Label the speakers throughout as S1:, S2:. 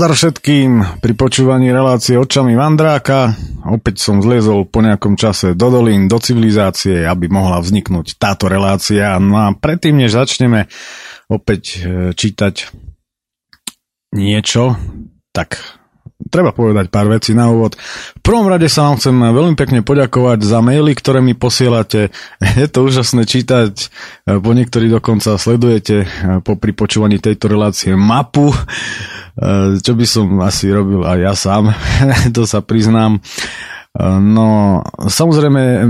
S1: Nazdar všetkým pri počúvaní relácie očami Vandráka. Opäť som zliezol po nejakom čase do dolín, do civilizácie, aby mohla vzniknúť táto relácia. No a predtým, než začneme opäť e, čítať niečo, tak treba povedať pár vecí na úvod. V prvom rade sa vám chcem veľmi pekne poďakovať za maily, ktoré mi posielate. Je to úžasné čítať, po niektorí dokonca sledujete po pripočúvaní tejto relácie mapu, čo by som asi robil aj ja sám, to sa priznám. No, samozrejme,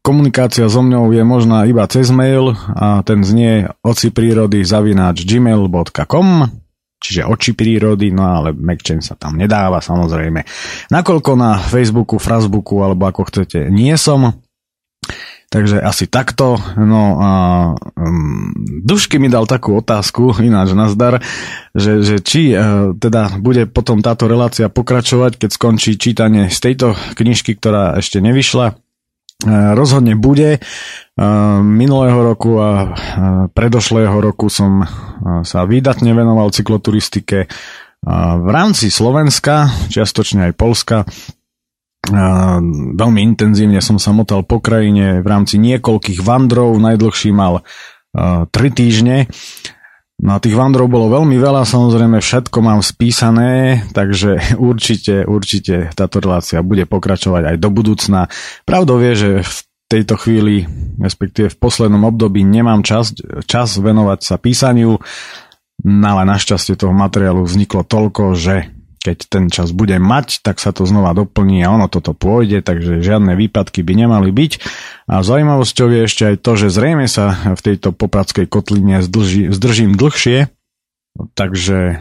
S1: komunikácia so mňou je možná iba cez mail a ten znie oci prírody zavináč gmail.com čiže oči prírody, no ale MacChain sa tam nedáva samozrejme. Nakoľko na Facebooku, Frasbooku alebo ako chcete, nie som, Takže asi takto. No a um, Dušky mi dal takú otázku, ináč nazdar, že, že či uh, teda bude potom táto relácia pokračovať, keď skončí čítanie z tejto knižky, ktorá ešte nevyšla. Uh, rozhodne bude. Minulého roku a predošlého roku som sa výdatne venoval cykloturistike v rámci Slovenska, čiastočne aj Polska. Veľmi intenzívne som sa motal po krajine v rámci niekoľkých vandrov, najdlhší mal 3 týždne. No a tých vandrov bolo veľmi veľa, samozrejme všetko mám spísané, takže určite, určite táto relácia bude pokračovať aj do budúcna. Pravdou je, že v tejto chvíli, respektíve v poslednom období nemám čas, čas venovať sa písaniu, no ale našťastie toho materiálu vzniklo toľko, že keď ten čas bude mať, tak sa to znova doplní a ono toto pôjde, takže žiadne výpadky by nemali byť. A zaujímavosťou je ešte aj to, že zrejme sa v tejto popradskej kotline zdrží, zdržím dlhšie, takže e,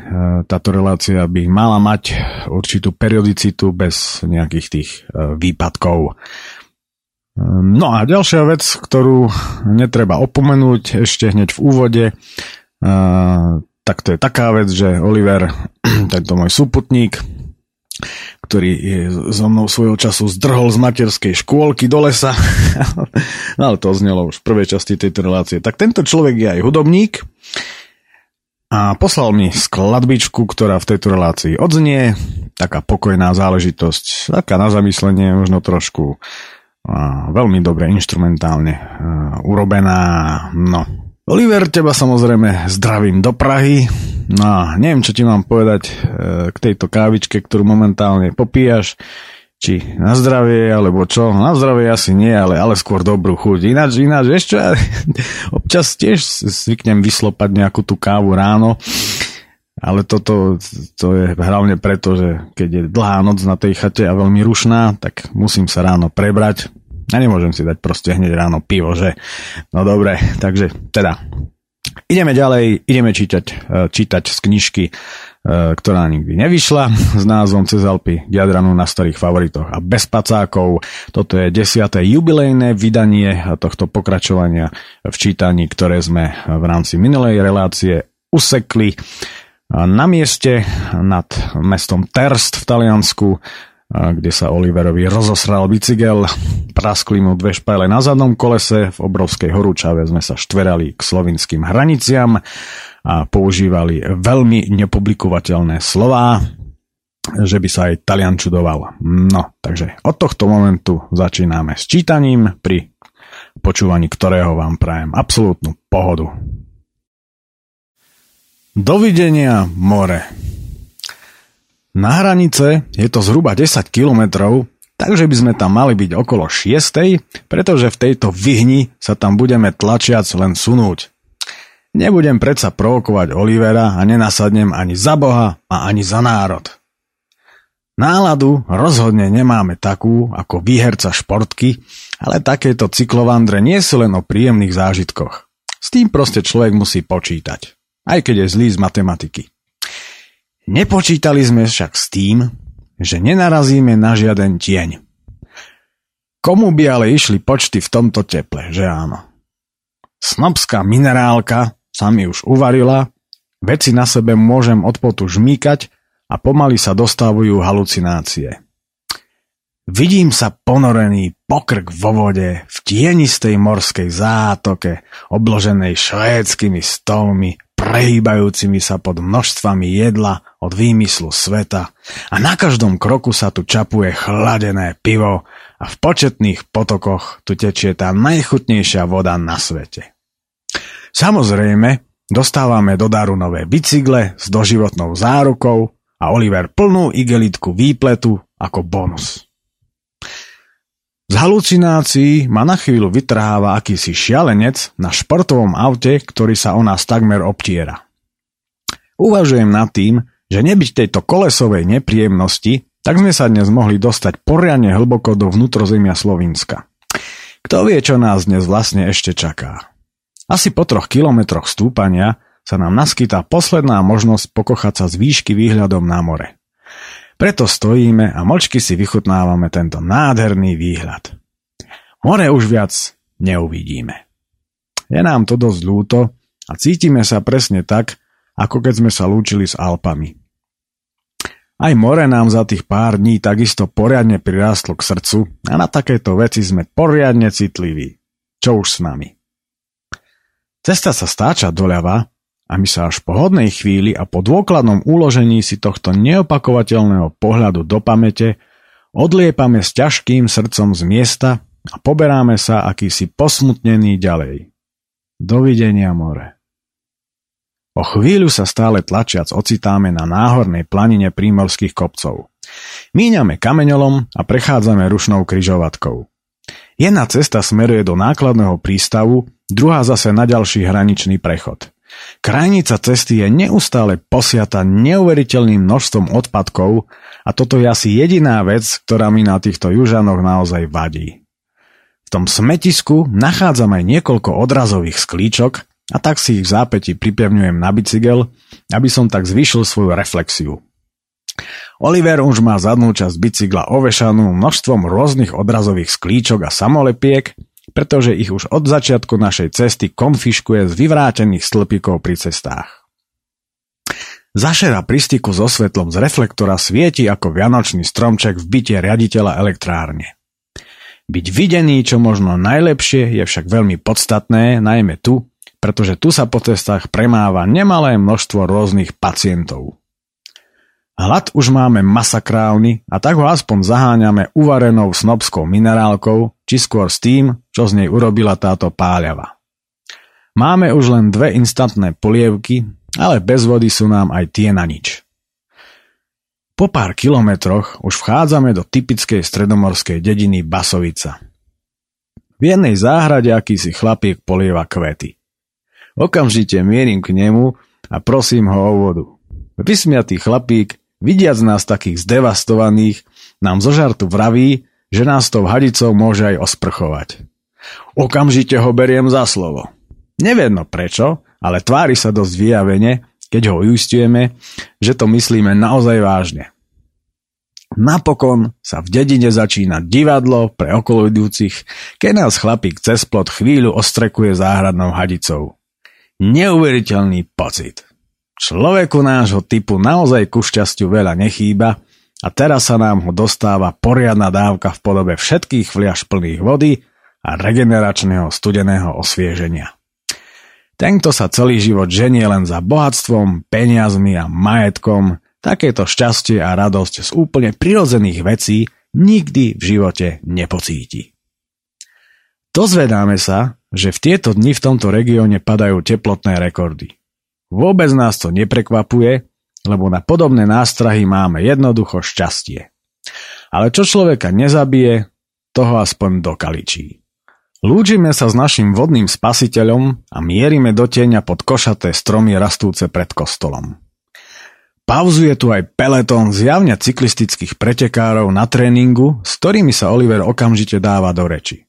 S1: táto relácia by mala mať určitú periodicitu bez nejakých tých e, výpadkov. Ehm, no a ďalšia vec, ktorú netreba opomenúť ešte hneď v úvode, tak to je taká vec, že Oliver, tento môj súputník, ktorý je so mnou svojho času zdrhol z materskej škôlky do lesa, no ale to znelo už v prvej časti tejto relácie, tak tento človek je aj hudobník a poslal mi skladbičku, ktorá v tejto relácii odznie, taká pokojná záležitosť, taká na zamyslenie, možno trošku veľmi dobre instrumentálne urobená. No. Oliver, teba samozrejme zdravím do Prahy. No, neviem, čo ti mám povedať uh, k tejto kávičke, ktorú momentálne popíjaš. Či na zdravie, alebo čo. Na zdravie asi nie, ale, ale skôr dobrú chuť. Ináč, ináč, vieš čo, ja občas tiež zvyknem vyslopať nejakú tú kávu ráno. Ale toto to je hlavne preto, že keď je dlhá noc na tej chate a veľmi rušná, tak musím sa ráno prebrať. A nemôžem si dať proste hneď ráno pivo, že? No dobre, takže teda. Ideme ďalej, ideme čítať, e, čítať z knižky, e, ktorá nikdy nevyšla s názvom Cez Alpy Jadranu na starých favoritoch a bez pacákov. Toto je desiaté jubilejné vydanie tohto pokračovania v čítaní, ktoré sme v rámci minulej relácie usekli na mieste nad mestom Terst v Taliansku, kde sa Oliverovi rozosral bicykel, praskli mu dve špajle na zadnom kolese, v obrovskej horúčave sme sa štverali k slovinským hraniciam a používali veľmi nepublikovateľné slová, že by sa aj Talian čudoval. No, takže od tohto momentu začíname s čítaním, pri počúvaní ktorého vám prajem absolútnu pohodu. Dovidenia, more. Na hranice je to zhruba 10 kilometrov, takže by sme tam mali byť okolo 6, pretože v tejto vyhni sa tam budeme tlačiac len sunúť. Nebudem predsa provokovať Olivera a nenasadnem ani za Boha a ani za národ. Náladu rozhodne nemáme takú ako výherca športky, ale takéto cyklovandre nie sú len o príjemných zážitkoch. S tým proste človek musí počítať aj keď je zlý z matematiky. Nepočítali sme však s tým, že nenarazíme na žiaden tieň. Komu by ale išli počty v tomto teple, že áno? Snobská minerálka sa mi už uvarila, veci na sebe môžem od potu žmýkať a pomaly sa dostavujú halucinácie. Vidím sa ponorený pokrk vo vode v tienistej morskej zátoke, obloženej švédskymi stolmi, prehýbajúcimi sa pod množstvami jedla od výmyslu sveta a na každom kroku sa tu čapuje chladené pivo a v početných potokoch tu tečie tá najchutnejšia voda na svete. Samozrejme, dostávame do daru nové bicykle s doživotnou zárukou a Oliver plnú igelitku výpletu ako bonus. Z halucinácií ma na chvíľu vytrháva akýsi šialenec na športovom aute, ktorý sa o nás takmer obtiera. Uvažujem nad tým, že nebyť tejto kolesovej nepríjemnosti, tak sme sa dnes mohli dostať poriadne hlboko do vnútrozemia Slovinska. Kto vie, čo nás dnes vlastne ešte čaká. Asi po troch kilometroch stúpania sa nám naskytá posledná možnosť pokochať sa z výšky výhľadom na more. Preto stojíme a močky si vychutnávame tento nádherný výhľad. More už viac neuvidíme. Je nám to dosť ľúto a cítime sa presne tak, ako keď sme sa lúčili s Alpami. Aj more nám za tých pár dní takisto poriadne prirástlo k srdcu a na takéto veci sme poriadne citliví. Čo už s nami. Cesta sa stáča doľava a my sa až po hodnej chvíli a po dôkladnom uložení si tohto neopakovateľného pohľadu do pamäte odliepame s ťažkým srdcom z miesta a poberáme sa akýsi posmutnený ďalej. Dovidenia more. O chvíľu sa stále tlačiac ocitáme na náhornej planine prímorských kopcov. Míňame kameňolom a prechádzame rušnou kryžovatkou. Jedna cesta smeruje do nákladného prístavu, druhá zase na ďalší hraničný prechod – Krajnica cesty je neustále posiata neuveriteľným množstvom odpadkov a toto je asi jediná vec, ktorá mi na týchto južanoch naozaj vadí. V tom smetisku nachádzam aj niekoľko odrazových sklíčok a tak si ich v zápäti pripevňujem na bicykel, aby som tak zvyšil svoju reflexiu. Oliver už má zadnú časť bicykla ovešanú množstvom rôznych odrazových sklíčok a samolepiek pretože ich už od začiatku našej cesty konfiškuje z vyvrátených stĺpikov pri cestách. Zašera pri styku so svetlom z reflektora svieti ako vianočný stromček v byte riaditeľa elektrárne. Byť videný čo možno najlepšie je však veľmi podstatné, najmä tu, pretože tu sa po cestách premáva nemalé množstvo rôznych pacientov. Hlad už máme masakrálny a tak ho aspoň zaháňame uvarenou snobskou minerálkou, či skôr s tým, čo z nej urobila táto páľava. Máme už len dve instantné polievky, ale bez vody sú nám aj tie na nič. Po pár kilometroch už vchádzame do typickej stredomorskej dediny Basovica. V jednej záhrade akýsi chlapiek polieva kvety. Okamžite mierim k nemu a prosím ho o vodu. Vysmiatý chlapík Vidiac nás takých zdevastovaných, nám zo žartu vraví, že nás tou hadicou môže aj osprchovať. Okamžite ho beriem za slovo. Nevedno prečo, ale tvári sa dosť vyjavene, keď ho ujistujeme, že to myslíme naozaj vážne. Napokon sa v dedine začína divadlo pre okolidúcich, keď nás chlapík cez plot chvíľu ostrekuje záhradnou hadicou. Neuveriteľný pocit. Človeku nášho typu naozaj ku šťastiu veľa nechýba a teraz sa nám ho dostáva poriadna dávka v podobe všetkých fliaž plných vody a regeneračného studeného osvieženia. Tento sa celý život ženie len za bohatstvom, peniazmi a majetkom, takéto šťastie a radosť z úplne prirodzených vecí nikdy v živote nepocíti. Dozvedáme sa, že v tieto dni v tomto regióne padajú teplotné rekordy. Vôbec nás to neprekvapuje, lebo na podobné nástrahy máme jednoducho šťastie. Ale čo človeka nezabije, toho aspoň dokaličí. Lúčime sa s našim vodným spasiteľom a mierime do tieňa pod košaté stromy rastúce pred kostolom. Pauzuje tu aj peletón zjavne cyklistických pretekárov na tréningu, s ktorými sa Oliver okamžite dáva do reči.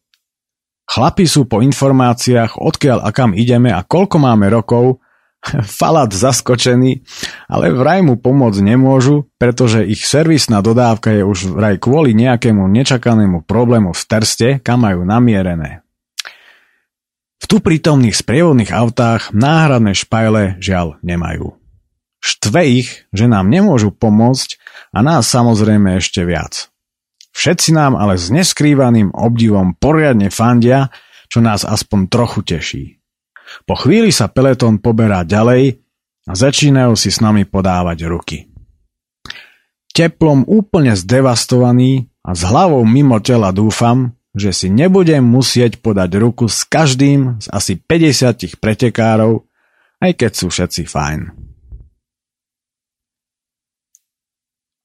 S1: Chlapi sú po informáciách, odkiaľ a kam ideme a koľko máme rokov, Falát zaskočený, ale vraj mu pomôcť nemôžu, pretože ich servisná dodávka je už vraj kvôli nejakému nečakanému problému v Terste, kam majú namierené. V tu prítomných sprievodných autách náhradné špajle žiaľ nemajú. Štve ich, že nám nemôžu pomôcť a nás samozrejme ešte viac. Všetci nám ale s neskrývaným obdivom poriadne fandia, čo nás aspoň trochu teší. Po chvíli sa peletón poberá ďalej a začínajú si s nami podávať ruky. Teplom úplne zdevastovaný a s hlavou mimo tela dúfam, že si nebudem musieť podať ruku s každým z asi 50 pretekárov, aj keď sú všetci fajn.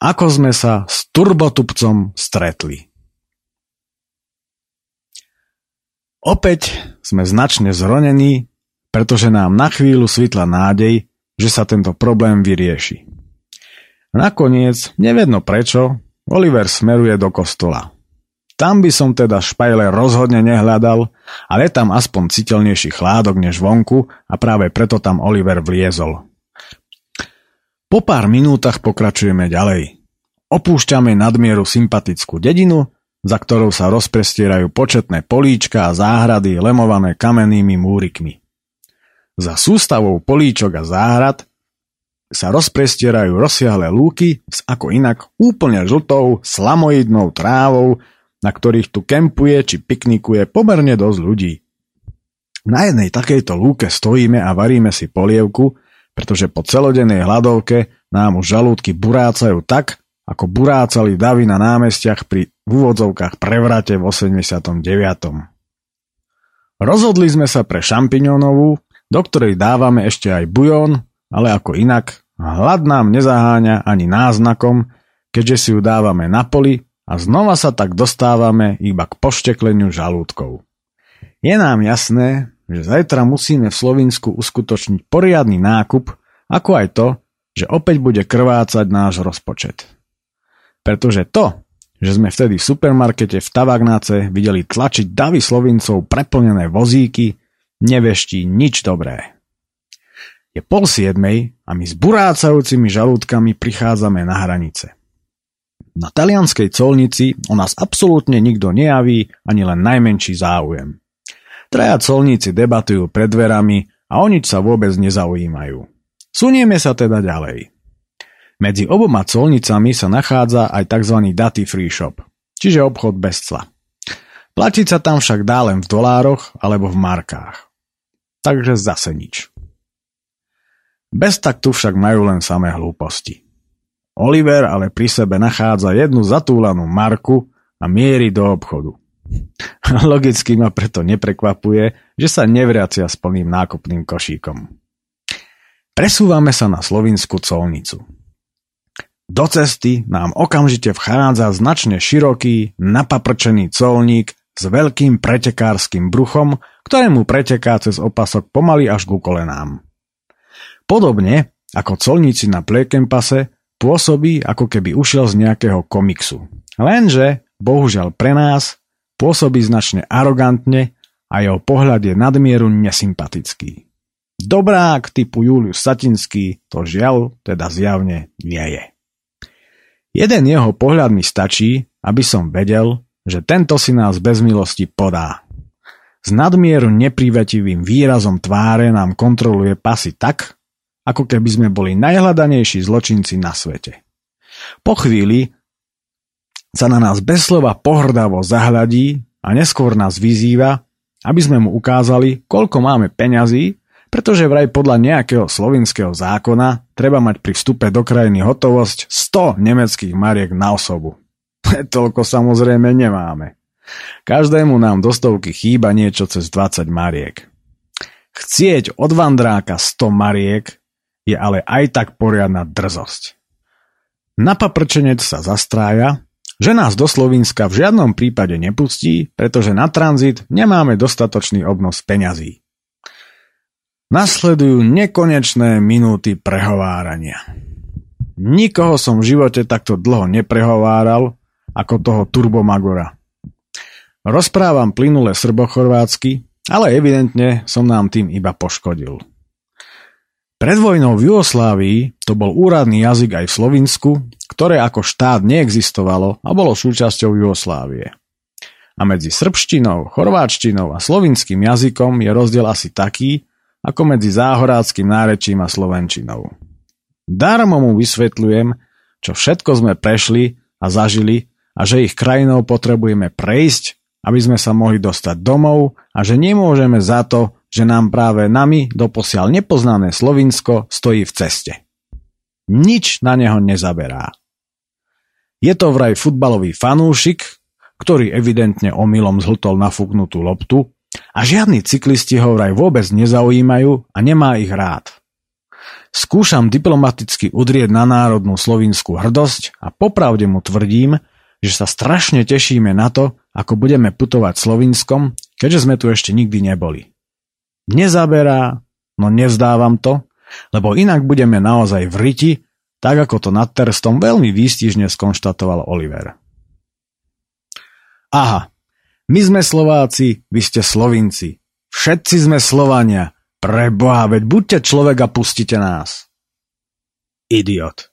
S1: Ako sme sa s turbotupcom stretli. Opäť sme značne zronení, pretože nám na chvíľu svitla nádej, že sa tento problém vyrieši. Nakoniec, nevedno prečo, Oliver smeruje do kostola. Tam by som teda špajle rozhodne nehľadal, ale je tam aspoň citeľnejší chládok než vonku a práve preto tam Oliver vliezol. Po pár minútach pokračujeme ďalej. Opúšťame nadmieru sympatickú dedinu, za ktorou sa rozprestierajú početné políčka a záhrady lemované kamennými múrikmi. Za sústavou políčok a záhrad sa rozprestierajú rozsiahle lúky s ako inak úplne žltou, slamoidnou trávou, na ktorých tu kempuje či piknikuje pomerne dosť ľudí. Na jednej takejto lúke stojíme a varíme si polievku, pretože po celodennej hladovke nám už žalúdky burácajú tak, ako burácali davy na námestiach pri úvodzovkách prevrate v 89. Rozhodli sme sa pre šampiňónovú, do ktorej dávame ešte aj bujón, ale ako inak, hlad nám nezaháňa ani náznakom, keďže si ju dávame na poli a znova sa tak dostávame iba k poštekleniu žalúdkov. Je nám jasné, že zajtra musíme v Slovinsku uskutočniť poriadny nákup, ako aj to, že opäť bude krvácať náš rozpočet. Pretože to, že sme vtedy v supermarkete v Tavagnáce videli tlačiť davy Slovincov preplnené vozíky, neveští nič dobré. Je pol siedmej a my s burácajúcimi žalúdkami prichádzame na hranice. Na talianskej colnici o nás absolútne nikto nejaví ani len najmenší záujem. Traja colníci debatujú pred dverami a o nič sa vôbec nezaujímajú. Sunieme sa teda ďalej. Medzi oboma colnicami sa nachádza aj tzv. duty free shop, čiže obchod bez cla. Platiť sa tam však dá len v dolároch alebo v markách. Takže zase nič. Bez taktu však majú len samé hlúposti. Oliver ale pri sebe nachádza jednu zatúlanú marku a mierí do obchodu. Logicky ma preto neprekvapuje, že sa nevracia s plným nákupným košíkom. Presúvame sa na slovinskú colnicu. Do cesty nám okamžite vchádza značne široký, napaprčený colník s veľkým pretekárským bruchom, ktorému preteká cez opasok pomaly až ku kolenám. Podobne ako colníci na Plekempase Pôsobí, ako keby ušiel z nejakého komiksu. Lenže, bohužiaľ pre nás, pôsobí značne arogantne a jeho pohľad je nadmieru nesympatický. Dobrák typu Julius Satinský to žiaľ teda zjavne nie je. Jeden jeho pohľad mi stačí, aby som vedel, že tento si nás bez milosti podá. S nadmieru neprivetivým výrazom tváre nám kontroluje pasy tak, ako keby sme boli najhľadanejší zločinci na svete. Po chvíli sa na nás bez slova pohrdavo zahľadí a neskôr nás vyzýva, aby sme mu ukázali, koľko máme peňazí, pretože vraj podľa nejakého slovinského zákona treba mať pri vstupe do krajiny hotovosť 100 nemeckých mariek na osobu. Toľko samozrejme nemáme. Každému nám do stovky chýba niečo cez 20 mariek. Chcieť od vandráka 100 mariek je ale aj tak poriadna drzosť. Napaprčenec sa zastrája, že nás do Slovenska v žiadnom prípade nepustí, pretože na tranzit nemáme dostatočný obnos peňazí. Nasledujú nekonečné minúty prehovárania. Nikoho som v živote takto dlho neprehováral ako toho turbomagora. Rozprávam plynule srbochorvátsky, ale evidentne som nám tým iba poškodil. Pred vojnou v Jugoslávii to bol úradný jazyk aj v Slovinsku, ktoré ako štát neexistovalo a bolo súčasťou Jugoslávie. A medzi srbštinou, chorváčtinou a slovinským jazykom je rozdiel asi taký, ako medzi záhoráckým nárečím a slovenčinou. Darmo mu vysvetľujem, čo všetko sme prešli a zažili a že ich krajinou potrebujeme prejsť, aby sme sa mohli dostať domov a že nemôžeme za to, že nám práve nami doposiaľ nepoznané Slovinsko stojí v ceste. Nič na neho nezaberá. Je to vraj futbalový fanúšik, ktorý evidentne omylom zhltol nafúknutú loptu a žiadni cyklisti ho vraj vôbec nezaujímajú a nemá ich rád. Skúšam diplomaticky udrieť na národnú slovinskú hrdosť a popravde mu tvrdím, že sa strašne tešíme na to, ako budeme putovať Slovinskom, keďže sme tu ešte nikdy neboli. Nezaberá, no nevzdávam to, lebo inak budeme naozaj v riti, tak ako to nad Terstom veľmi výstižne skonštatoval Oliver. Aha, my sme Slováci, vy ste Slovinci. Všetci sme Slovania. Preboha, veď buďte človek a pustite nás. Idiot.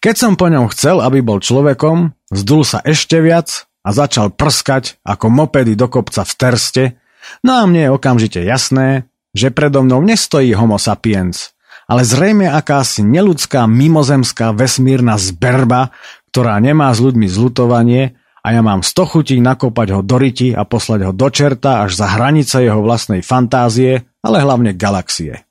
S1: Keď som po ňom chcel, aby bol človekom, zdul sa ešte viac a začal prskať ako mopedy do kopca v terste, no a mne je okamžite jasné, že predo mnou nestojí homo sapiens, ale zrejme akási neludská mimozemská vesmírna zberba, ktorá nemá s ľuďmi zlutovanie a ja mám sto chutí nakopať ho do riti a poslať ho do čerta až za hranice jeho vlastnej fantázie, ale hlavne galaxie.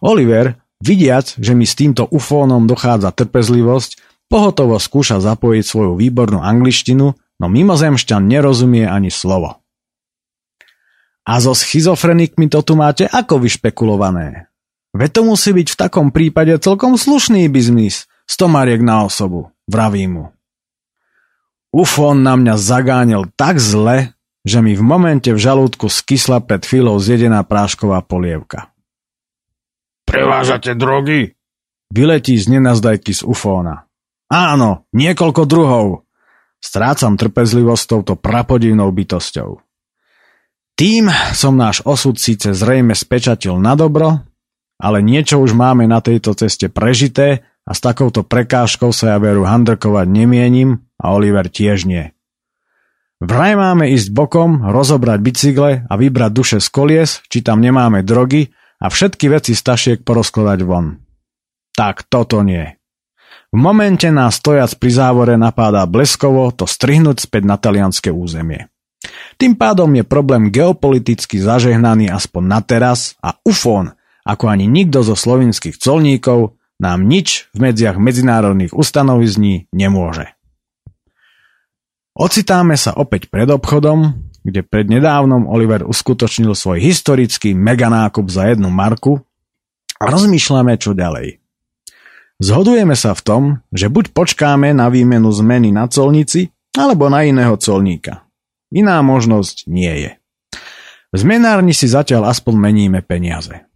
S1: Oliver, vidiac, že mi s týmto ufónom dochádza trpezlivosť, pohotovo skúša zapojiť svoju výbornú angličtinu no mimozemšťan nerozumie ani slovo. A so schizofrenikmi to tu máte ako vyšpekulované? Veď to musí byť v takom prípade celkom slušný biznis, stomariek na osobu, vraví mu. Ufón na mňa zagánil tak zle, že mi v momente v žalúdku skysla pred chvíľou zjedená prášková polievka.
S2: Prevážate drogy?
S1: Vyletí z nenazdajky z ufóna. Áno, niekoľko druhov, Strácam trpezlivosť s touto prapodivnou bytosťou. Tým som náš osud síce zrejme spečatil na dobro, ale niečo už máme na tejto ceste prežité a s takouto prekážkou sa ja veru handrkovať nemienim a Oliver tiež nie. Vraj máme ísť bokom, rozobrať bicykle a vybrať duše z kolies, či tam nemáme drogy a všetky veci stašiek porozkladať von. Tak toto nie. V momente nás stojac pri závore napádá bleskovo to strihnúť späť na talianské územie. Tým pádom je problém geopoliticky zažehnaný aspoň na teraz a ufón, ako ani nikto zo slovinských colníkov, nám nič v medziach medzinárodných ustanovizní nemôže. Ocitáme sa opäť pred obchodom, kde prednedávnom Oliver uskutočnil svoj historický meganákup za jednu marku a rozmýšľame, čo ďalej. Zhodujeme sa v tom, že buď počkáme na výmenu zmeny na colnici, alebo na iného colníka. Iná možnosť nie je. V zmenárni si zatiaľ aspoň meníme peniaze.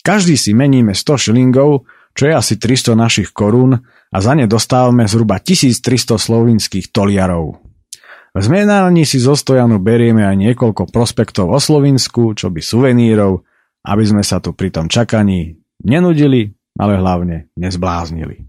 S1: Každý si meníme 100 šilingov, čo je asi 300 našich korún a za ne dostávame zhruba 1300 slovinských toliarov. V zmenárni si zo stojanu berieme aj niekoľko prospektov o Slovinsku, čo by suvenírov, aby sme sa tu pri tom čakaní nenudili ale hlavne nezbláznili.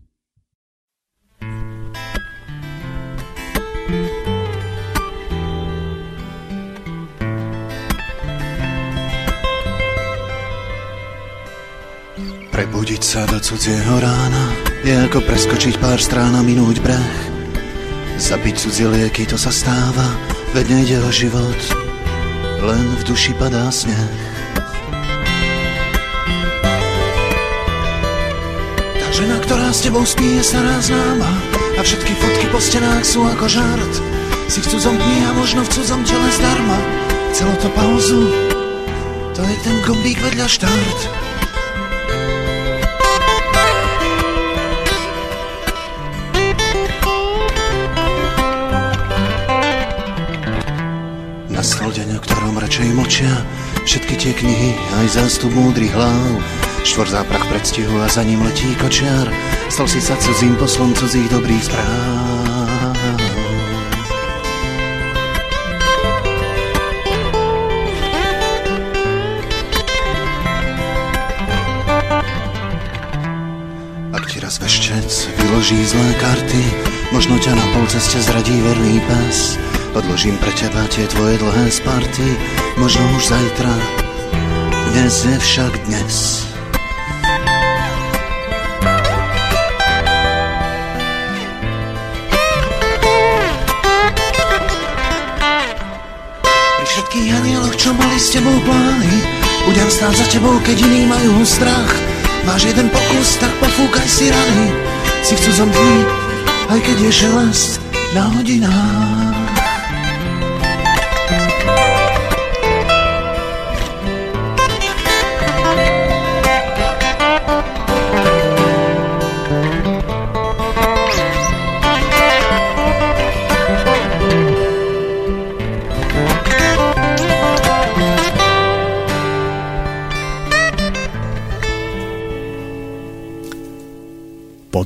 S3: Prebudiť sa do cudzieho rána je ako preskočiť pár strán a minúť breh. Zabiť cudzie lieky to sa stáva, veď nejde o život, len v duši padá sneh. Žena, ktorá s tebou spí, je stará známa. A všetky fotky po stenách sú ako žart. Si v cudzom dni a možno v cudzom tele zdarma. Chcelo to pauzu To je ten kombík vedľa štart Nastal deň, o ktorom radšej močia Všetky tie knihy, aj zástup múdrych hlav Štvor záprach predstihu a za ním letí kočiar. Stal si sa cudzím poslom cudzích dobrých správ. Ak ti raz veštec vyloží zlé karty Možno ťa na polceste zradí verný pes Odložím pre teba tie tvoje dlhé sparty Možno už zajtra Dnes je však dnes všetkých anieloch, čo mali s tebou plány Budem stáť za tebou, keď iní majú strach. Máš jeden pokus, tak pofúkaj si rany. Si chcú zomknúť, aj keď je šelest na hodinách.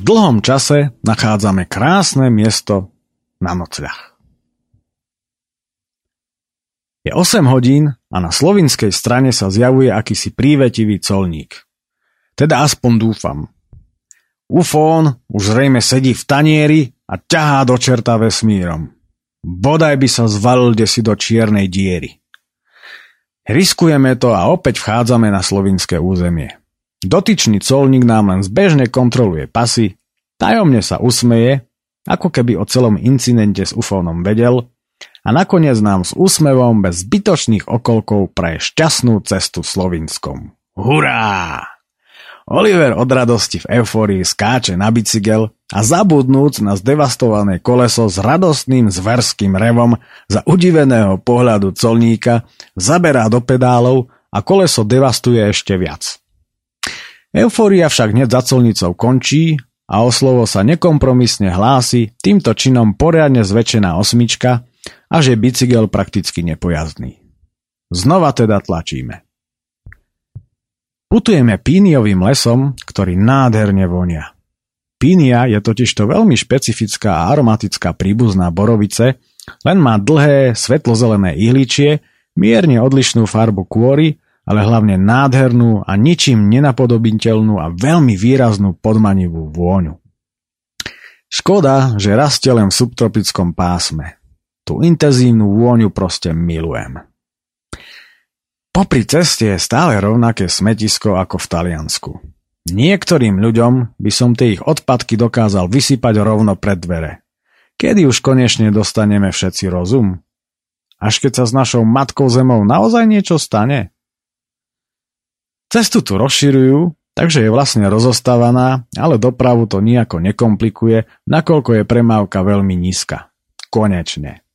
S1: Dlhom čase nachádzame krásne miesto na nocľah. Je 8 hodín a na slovinskej strane sa zjavuje akýsi prívetivý colník. Teda aspoň dúfam. Ufón už zrejme sedí v tanieri a ťahá do čerta vesmírom. Bodaj by sa zvalil desi do čiernej diery. Riskujeme to a opäť vchádzame na slovinské územie. Dotyčný colník nám len zbežne kontroluje pasy, tajomne sa usmeje, ako keby o celom incidente s ufónom vedel a nakoniec nám s úsmevom bez zbytočných okolkov praje šťastnú cestu Slovinskom. Hurá! Oliver od radosti v eufórii skáče na bicykel a zabudnúc na zdevastované koleso s radostným zverským revom za udiveného pohľadu colníka zaberá do pedálov a koleso devastuje ešte viac. Eufória však hneď za colnicou končí a o slovo sa nekompromisne hlási týmto činom poriadne zväčšená osmička a že bicykel prakticky nepojazdný. Znova teda tlačíme. Putujeme píniovým lesom, ktorý nádherne vonia. Pínia je totižto veľmi špecifická a aromatická príbuzná borovice, len má dlhé, svetlozelené ihličie, mierne odlišnú farbu kôry ale hlavne nádhernú a ničím nenapodobiteľnú a veľmi výraznú podmanivú vôňu. Škoda, že rastie len v subtropickom pásme. Tú intenzívnu vôňu proste milujem. Popri ceste je stále rovnaké smetisko ako v Taliansku. Niektorým ľuďom by som tie ich odpadky dokázal vysypať rovno pred dvere. Kedy už konečne dostaneme všetci rozum? Až keď sa s našou matkou zemou naozaj niečo stane? Cestu tu rozširujú, takže je vlastne rozostávaná, ale dopravu to nejako nekomplikuje, nakoľko je premávka veľmi nízka. Konečne.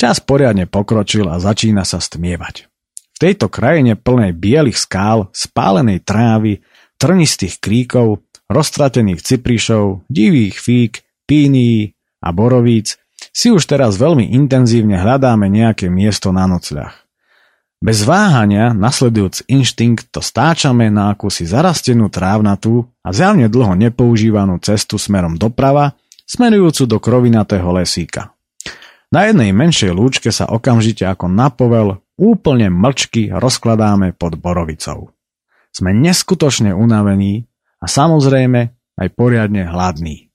S1: Čas poriadne pokročil a začína sa stmievať. V tejto krajine plnej bielých skál, spálenej trávy, trnistých kríkov, roztratených ciprišov, divých fík, pínií a borovíc si už teraz veľmi intenzívne hľadáme nejaké miesto na nocľah. Bez váhania, nasledujúc inštinkt, to stáčame na akúsi zarastenú trávnatú a zjavne dlho nepoužívanú cestu smerom doprava, smerujúcu do krovinatého lesíka. Na jednej menšej lúčke sa okamžite ako napovel úplne mlčky rozkladáme pod borovicou. Sme neskutočne unavení a samozrejme aj poriadne hladní.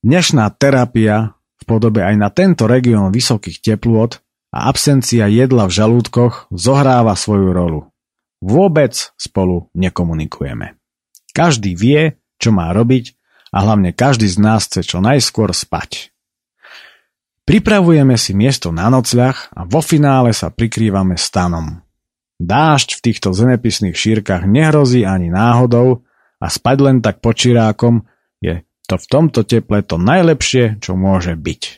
S1: Dnešná terapia v podobe aj na tento región vysokých teplôt a absencia jedla v žalúdkoch zohráva svoju rolu. Vôbec spolu nekomunikujeme. Každý vie, čo má robiť a hlavne každý z nás chce čo najskôr spať. Pripravujeme si miesto na nocľah a vo finále sa prikrývame stanom. Dážď v týchto zemepisných šírkach nehrozí ani náhodou a spať len tak počirákom je to v tomto teple to najlepšie, čo môže byť.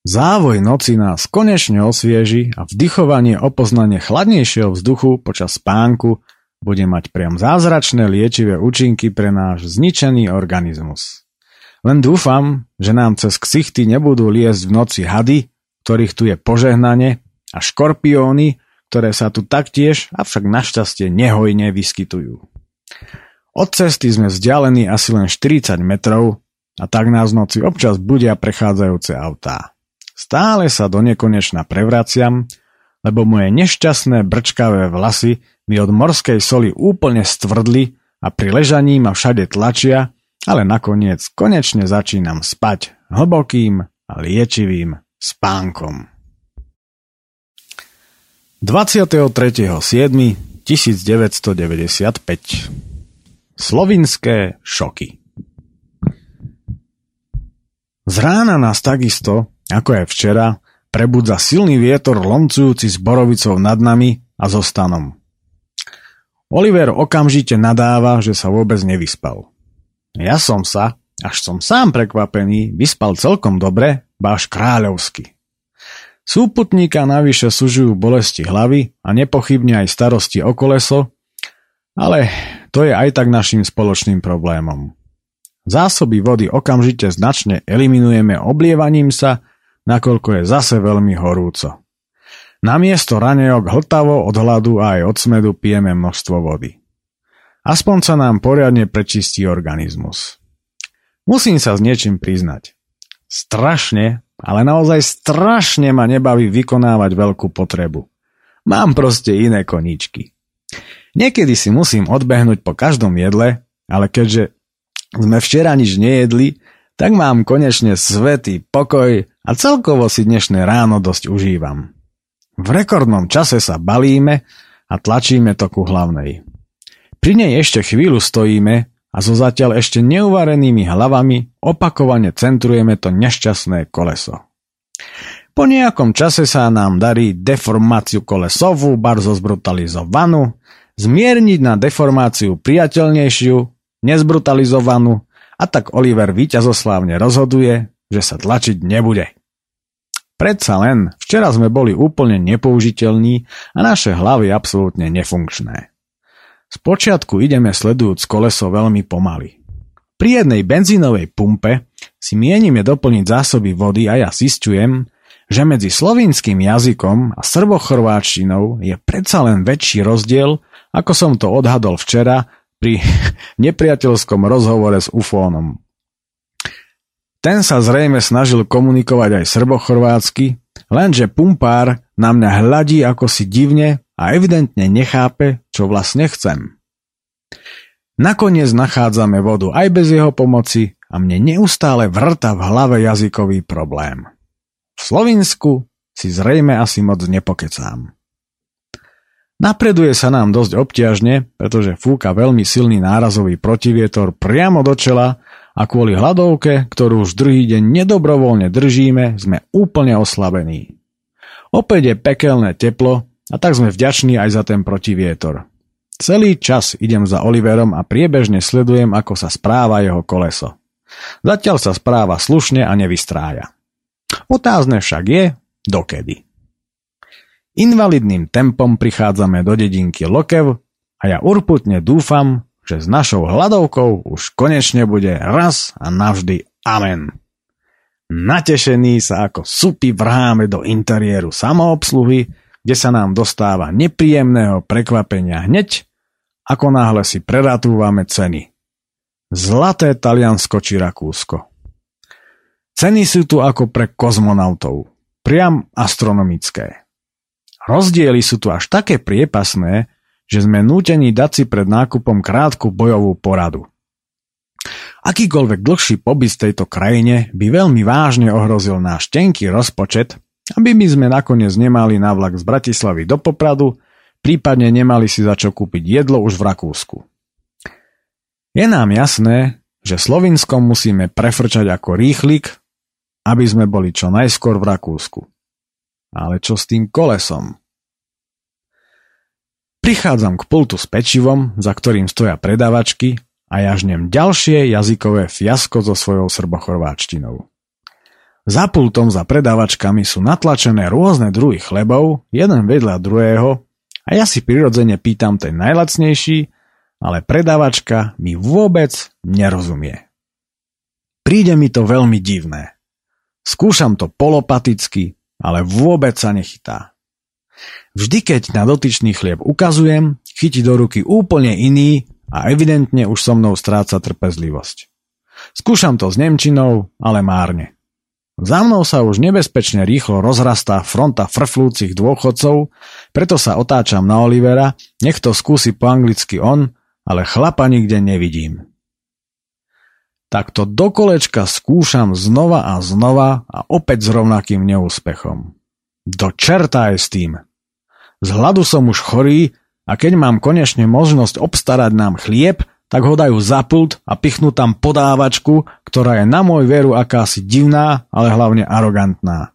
S1: Závoj noci nás konečne osvieži a vdychovanie o poznanie chladnejšieho vzduchu počas spánku bude mať priam zázračné liečivé účinky pre náš zničený organizmus. Len dúfam, že nám cez ksichty nebudú liesť v noci hady, ktorých tu je požehnanie, a škorpióny, ktoré sa tu taktiež, avšak našťastie nehojne vyskytujú. Od cesty sme vzdialení asi len 40 metrov a tak nás v noci občas budia prechádzajúce autá. Stále sa do nekonečna prevraciam, lebo moje nešťastné brčkavé vlasy mi od morskej soli úplne stvrdli a pri ležaní ma všade tlačia, ale nakoniec konečne začínam spať hlbokým a liečivým spánkom. 23.7.1995 Slovinské šoky Z rána nás takisto ako aj včera, prebudza silný vietor lomcujúci s borovicou nad nami a so stanom. Oliver okamžite nadáva, že sa vôbec nevyspal. Ja som sa, až som sám prekvapený, vyspal celkom dobre, báš kráľovsky. Súputníka navyše sužujú bolesti hlavy a nepochybne aj starosti o koleso, ale to je aj tak našim spoločným problémom. Zásoby vody okamžite značne eliminujeme oblievaním sa, nakoľko je zase veľmi horúco. Namiesto ranejok hltavo od hladu a aj od smedu pijeme množstvo vody. Aspoň sa nám poriadne prečistí organizmus. Musím sa s niečím priznať. Strašne, ale naozaj strašne ma nebaví vykonávať veľkú potrebu. Mám proste iné koníčky. Niekedy si musím odbehnúť po každom jedle, ale keďže sme včera nič nejedli, tak mám konečne svetý pokoj a celkovo si dnešné ráno dosť užívam. V rekordnom čase sa balíme a tlačíme to ku hlavnej. Pri nej ešte chvíľu stojíme a so zatiaľ ešte neuvarenými hlavami opakovane centrujeme to nešťastné koleso. Po nejakom čase sa nám darí deformáciu kolesovú, barzo zbrutalizovanú, zmierniť na deformáciu priateľnejšiu, nezbrutalizovanú a tak Oliver víťazoslávne rozhoduje, že sa tlačiť nebude. Predsa len, včera sme boli úplne nepoužiteľní a naše hlavy absolútne nefunkčné. Spočiatku ideme sledujúc koleso veľmi pomaly. Pri jednej benzínovej pumpe si mienime doplniť zásoby vody a ja zistujem, že medzi slovinským jazykom a srbochorváčtinou je predsa len väčší rozdiel, ako som to odhadol včera pri nepriateľskom rozhovore s ufónom. Ten sa zrejme snažil komunikovať aj srbochorvátsky, lenže pumpár na mňa hľadí ako si divne a evidentne nechápe, čo vlastne chcem. Nakoniec nachádzame vodu aj bez jeho pomoci a mne neustále vrta v hlave jazykový problém. V Slovinsku si zrejme asi moc nepokecám. Napreduje sa nám dosť obťažne, pretože fúka veľmi silný nárazový protivietor priamo do čela a kvôli hladovke, ktorú už druhý deň nedobrovoľne držíme, sme úplne oslabení. Opäť je pekelné teplo a tak sme vďační aj za ten protivietor. Celý čas idem za Oliverom a priebežne sledujem, ako sa správa jeho koleso. Zatiaľ sa správa slušne a nevystrája. Otázne však je, dokedy. Invalidným tempom prichádzame do dedinky Lokev a ja urputne dúfam, že s našou hladovkou už konečne bude raz a navždy amen. Natešený sa ako supy vrháme do interiéru samoobsluhy, kde sa nám dostáva nepríjemného prekvapenia hneď, ako náhle si preratúvame ceny. Zlaté Taliansko či Rakúsko. Ceny sú tu ako pre kozmonautov. Priam astronomické. Rozdiely sú tu až také priepasné, že sme nútení dať si pred nákupom krátku bojovú poradu. Akýkoľvek dlhší pobyt v tejto krajine by veľmi vážne ohrozil náš tenký rozpočet, aby my sme nakoniec nemali na vlak z Bratislavy do Popradu, prípadne nemali si za čo kúpiť jedlo už v Rakúsku. Je nám jasné, že Slovinskom musíme prefrčať ako rýchlik, aby sme boli čo najskôr v Rakúsku. Ale čo s tým kolesom? Prichádzam k pultu s pečivom, za ktorým stoja predavačky a ja žnem ďalšie jazykové fiasko so svojou srbochorváčtinou. Za pultom za predavačkami sú natlačené rôzne druhy chlebov, jeden vedľa druhého a ja si prirodzene pýtam ten najlacnejší, ale predavačka mi vôbec nerozumie. Príde mi to veľmi divné. Skúšam to polopaticky, ale vôbec sa nechytá. Vždy, keď na dotyčný chlieb ukazujem, chytí do ruky úplne iný a evidentne už so mnou stráca trpezlivosť. Skúšam to s Nemčinou, ale márne. Za mnou sa už nebezpečne rýchlo rozrastá fronta frflúcich dôchodcov, preto sa otáčam na Olivera, nech to skúsi po anglicky on, ale chlapa nikde nevidím. Takto do kolečka skúšam znova a znova a opäť s rovnakým neúspechom. Do čerta je s tým. Z hladu som už chorý a keď mám konečne možnosť obstarať nám chlieb, tak ho dajú za pult a pichnú tam podávačku, ktorá je na môj veru akási divná, ale hlavne arogantná.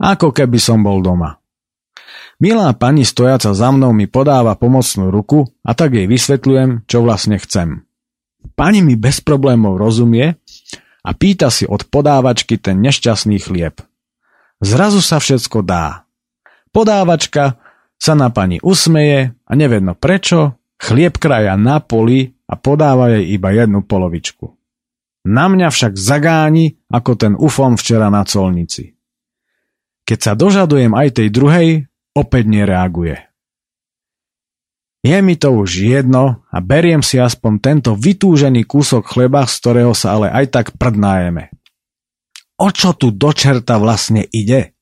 S1: Ako keby som bol doma. Milá pani stojaca za mnou mi podáva pomocnú ruku a tak jej vysvetľujem, čo vlastne chcem. Pani mi bez problémov rozumie a pýta si od podávačky ten nešťastný chlieb. Zrazu sa všetko dá. Podávačka sa na pani usmeje a nevedno prečo, chlieb kraja na poli a podáva jej iba jednu polovičku. Na mňa však zagáni ako ten ufom včera na colnici. Keď sa dožadujem aj tej druhej, opäť nereaguje. Je mi to už jedno a beriem si aspoň tento vytúžený kúsok chleba, z ktorého sa ale aj tak prdnájeme. O čo tu do čerta vlastne ide?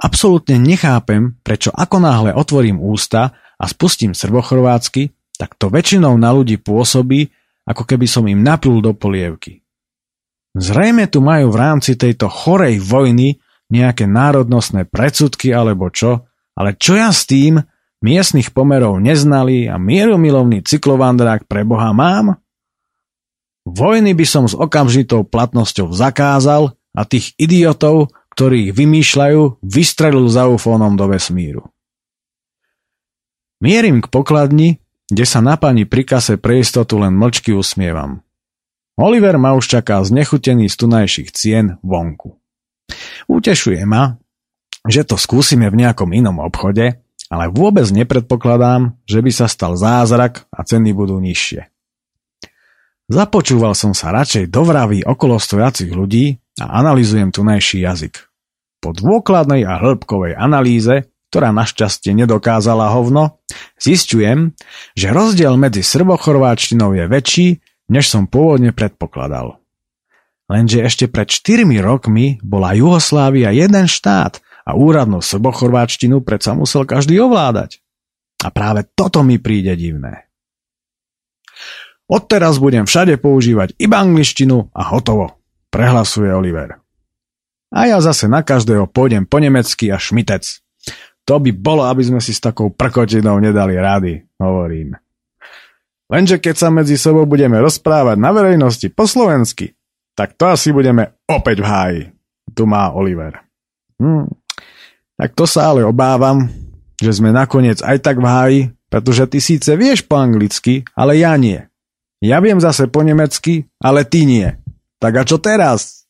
S1: Absolútne nechápem, prečo ako náhle otvorím ústa a spustím srbochorvátsky, tak to väčšinou na ľudí pôsobí, ako keby som im naplul do polievky. Zrejme tu majú v rámci tejto chorej vojny nejaké národnostné predsudky alebo čo, ale čo ja s tým, miestnych pomerov neznali a mieromilovný cyklovandrák pre Boha mám? Vojny by som s okamžitou platnosťou zakázal a tých idiotov, ktorí ich vymýšľajú, vystrelil za ufónom do vesmíru. Mierim k pokladni kde sa na pani pri pre istotu len mlčky usmievam. Oliver ma už čaká znechutený z tunajších cien vonku. Utešuje ma, že to skúsime v nejakom inom obchode, ale vôbec nepredpokladám, že by sa stal zázrak a ceny budú nižšie. Započúval som sa radšej do vraví okolo stojacich ľudí a analizujem tunajší jazyk. Po dôkladnej a hĺbkovej analýze ktorá našťastie nedokázala hovno, zistujem, že rozdiel medzi srbochorváčtinou je väčší, než som pôvodne predpokladal. Lenže ešte pred 4 rokmi bola Juhoslávia jeden štát a úradnú srbochorváčtinu predsa musel každý ovládať. A práve toto mi príde divné. Odteraz budem všade používať iba angličtinu a hotovo, prehlasuje Oliver. A ja zase na každého pôjdem po nemecky a šmitec. To by bolo, aby sme si s takou prkotinou nedali rady, hovorím. Lenže keď sa medzi sebou budeme rozprávať na verejnosti po slovensky, tak to asi budeme opäť v háji. Tu má Oliver. Hm. Tak to sa ale obávam, že sme nakoniec aj tak v háji, pretože ty síce vieš po anglicky, ale ja nie. Ja viem zase po nemecky, ale ty nie. Tak a čo teraz?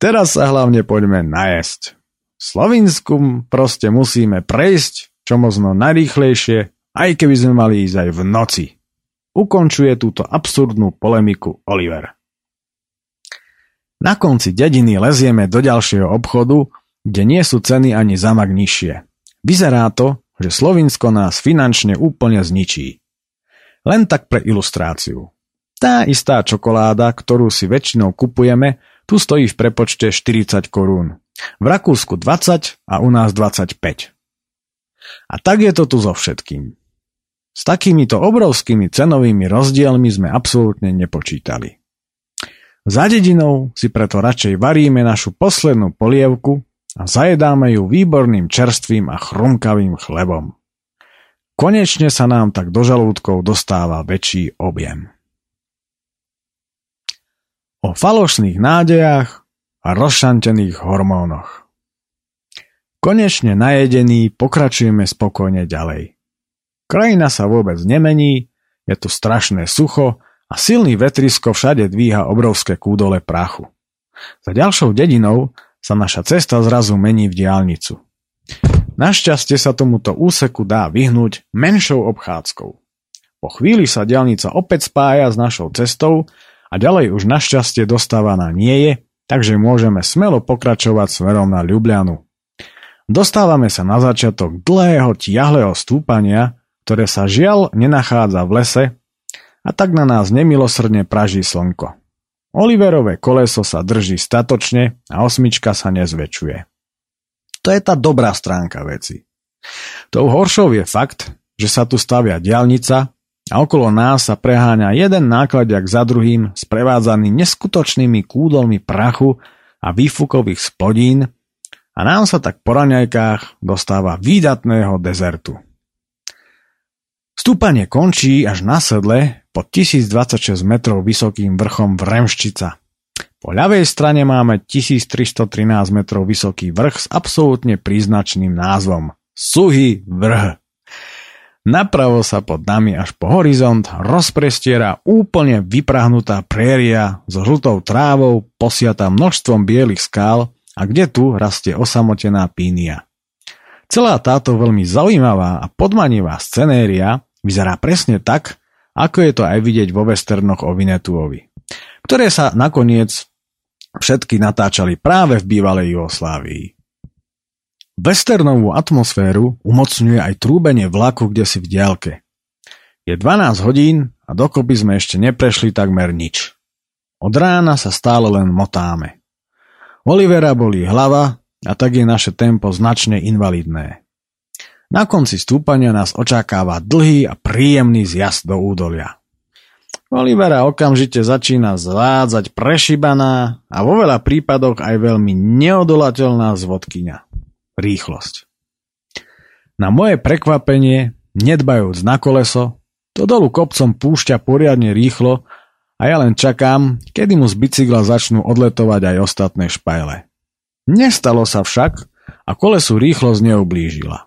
S1: Teraz sa hlavne poďme najesť. Slovinsku proste musíme prejsť čo možno najrýchlejšie, aj keby sme mali ísť aj v noci. Ukončuje túto absurdnú polemiku Oliver. Na konci dediny lezieme do ďalšieho obchodu, kde nie sú ceny ani zamak nižšie. Vyzerá to, že Slovinsko nás finančne úplne zničí. Len tak pre ilustráciu. Tá istá čokoláda, ktorú si väčšinou kupujeme, tu stojí v prepočte 40 korún. V Rakúsku 20 a u nás 25. A tak je to tu so všetkým. S takýmito obrovskými cenovými rozdielmi sme absolútne nepočítali. Za dedinou si preto radšej varíme našu poslednú polievku a zajedáme ju výborným čerstvým a chrumkavým chlebom. Konečne sa nám tak do žalúdkov dostáva väčší objem. O falošných nádejach a rozšantených hormónoch. Konečne najedení pokračujeme spokojne ďalej. Krajina sa vôbec nemení, je tu strašné sucho a silný vetrisko všade dvíha obrovské kúdole prachu. Za ďalšou dedinou sa naša cesta zrazu mení v diálnicu. Našťastie sa tomuto úseku dá vyhnúť menšou obchádzkou. Po chvíli sa diálnica opäť spája s našou cestou a ďalej už našťastie dostávaná nie je takže môžeme smelo pokračovať smerom na Ljubljanu. Dostávame sa na začiatok dlhého tiahleho stúpania, ktoré sa žiaľ nenachádza v lese a tak na nás nemilosrdne praží slnko. Oliverové koleso sa drží statočne a osmička sa nezväčšuje. To je tá dobrá stránka veci. Tou horšou je fakt, že sa tu stavia diálnica a okolo nás sa preháňa jeden nákladiak za druhým sprevádzaný neskutočnými kúdolmi prachu a výfukových splodín a nám sa tak po raňajkách dostáva výdatného dezertu. Stúpanie končí až na sedle pod 1026 metrov vysokým vrchom Vremščica. Po ľavej strane máme 1313 metrov vysoký vrch s absolútne príznačným názvom Suhý vrh. Napravo sa pod nami až po horizont rozprestiera úplne vyprahnutá préria so žltou trávou, posiatá množstvom bielých skál a kde tu rastie osamotená pínia. Celá táto veľmi zaujímavá a podmanivá scenéria vyzerá presne tak, ako je to aj vidieť vo westernoch o Vinetuovi, ktoré sa nakoniec všetky natáčali práve v bývalej Jugoslávii. Westernovú atmosféru umocňuje aj trúbenie vlaku kde si v diálke. Je 12 hodín a dokopy sme ešte neprešli takmer nič. Od rána sa stále len motáme. Olivera bolí hlava a tak je naše tempo značne invalidné. Na konci stúpania nás očakáva dlhý a príjemný zjazd do údolia. Olivera okamžite začína zvádzať prešibaná a vo veľa prípadoch aj veľmi neodolateľná zvodkyňa. Rýchlosť. Na moje prekvapenie, nedbajúc na koleso, to dolu kopcom púšťa poriadne rýchlo a ja len čakám, kedy mu z bicykla začnú odletovať aj ostatné špajle. Nestalo sa však a kolesu rýchlosť neublížila.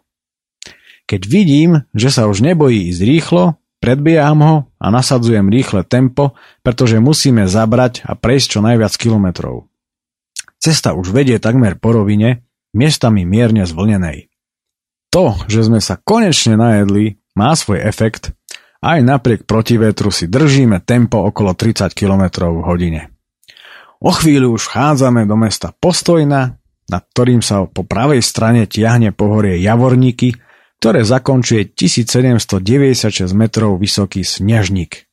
S1: Keď vidím, že sa už nebojí ísť rýchlo, Predbieham ho a nasadzujem rýchle tempo, pretože musíme zabrať a prejsť čo najviac kilometrov. Cesta už vedie takmer po rovine, miestami mierne zvlnenej. To, že sme sa konečne najedli, má svoj efekt aj napriek protivetru si držíme tempo okolo 30 km v hodine. O chvíľu už vchádzame do mesta Postojna, nad ktorým sa po pravej strane tiahne pohorie Javorníky, ktoré zakončuje 1796 metrov vysoký snežník.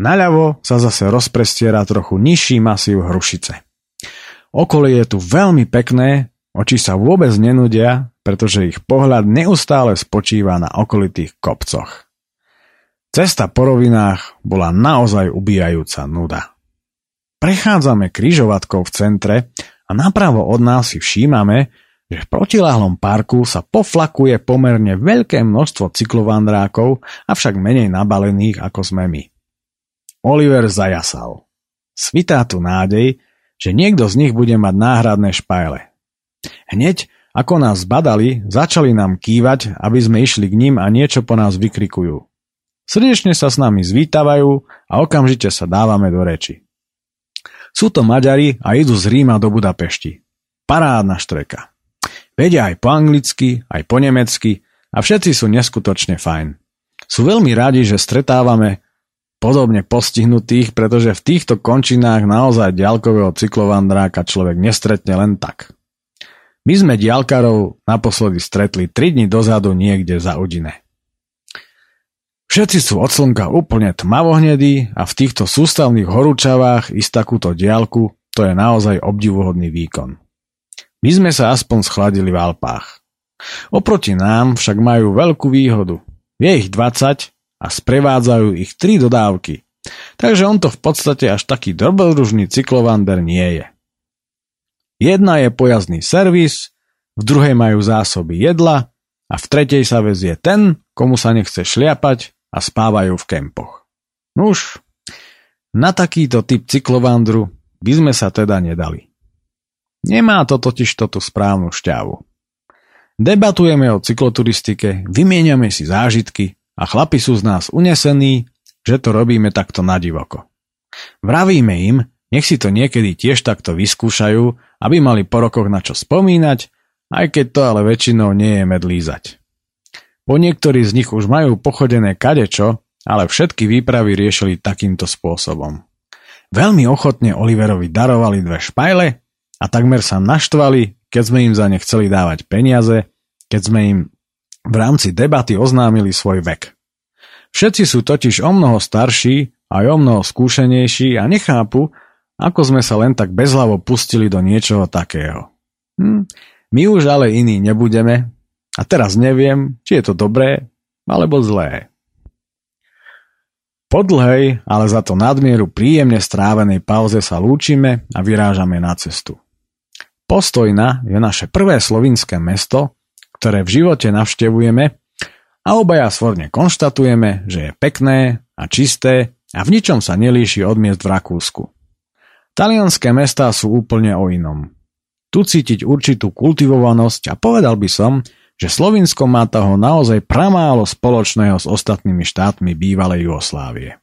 S1: Naľavo sa zase rozprestiera trochu nižší masív Hrušice. Okolie je tu veľmi pekné, oči sa vôbec nenudia, pretože ich pohľad neustále spočíva na okolitých kopcoch. Cesta po rovinách bola naozaj ubíjajúca nuda. Prechádzame kryžovatkou v centre a napravo od nás si všímame, že v protiláhlom parku sa poflakuje pomerne veľké množstvo cyklovandrákov, avšak menej nabalených ako sme my. Oliver zajasal. Svitá tu nádej, že niekto z nich bude mať náhradné špajle. Hneď, ako nás badali, začali nám kývať, aby sme išli k ním a niečo po nás vykrikujú. Srdečne sa s nami zvítavajú a okamžite sa dávame do reči. Sú to Maďari a idú z Ríma do Budapešti. Parádna štreka. Vedia aj po anglicky, aj po nemecky a všetci sú neskutočne fajn. Sú veľmi radi, že stretávame podobne postihnutých, pretože v týchto končinách naozaj ďalkového cyklovandráka človek nestretne len tak. My sme dialkarov naposledy stretli 3 dní dozadu niekde za Udine. Všetci sú od slnka úplne tmavohnedí a v týchto sústavných horúčavách ísť takúto diálku to je naozaj obdivuhodný výkon. My sme sa aspoň schladili v Alpách. Oproti nám však majú veľkú výhodu. Je ich 20 a sprevádzajú ich 3 dodávky. Takže on to v podstate až taký dobrodružný cyklovander nie je. Jedna je pojazdný servis, v druhej majú zásoby jedla a v tretej sa vezie ten, komu sa nechce šliapať a spávajú v kempoch. Nuž, na takýto typ cyklovandru by sme sa teda nedali. Nemá to totiž tú správnu šťavu. Debatujeme o cykloturistike, vymieňame si zážitky a chlapi sú z nás unesení, že to robíme takto na divoko. Vravíme im, nech si to niekedy tiež takto vyskúšajú, aby mali po rokoch na čo spomínať, aj keď to ale väčšinou nie je medlízať. Po niektorí z nich už majú pochodené kadečo, ale všetky výpravy riešili takýmto spôsobom. Veľmi ochotne Oliverovi darovali dve špajle a takmer sa naštvali, keď sme im za ne chceli dávať peniaze, keď sme im v rámci debaty oznámili svoj vek. Všetci sú totiž o mnoho starší a o mnoho skúšenejší a nechápu, ako sme sa len tak bezhlavo pustili do niečoho takého. Hm, my už ale iní nebudeme a teraz neviem, či je to dobré alebo zlé. Po dlhej, ale za to nadmieru príjemne strávenej pauze sa lúčime a vyrážame na cestu. Postojna je naše prvé slovinské mesto, ktoré v živote navštevujeme a obaja svorne konštatujeme, že je pekné a čisté a v ničom sa nelíši od miest v Rakúsku. Talianské mestá sú úplne o inom. Tu cítiť určitú kultivovanosť a povedal by som, že Slovinsko má toho naozaj pramálo spoločného s ostatnými štátmi bývalej Jugoslávie.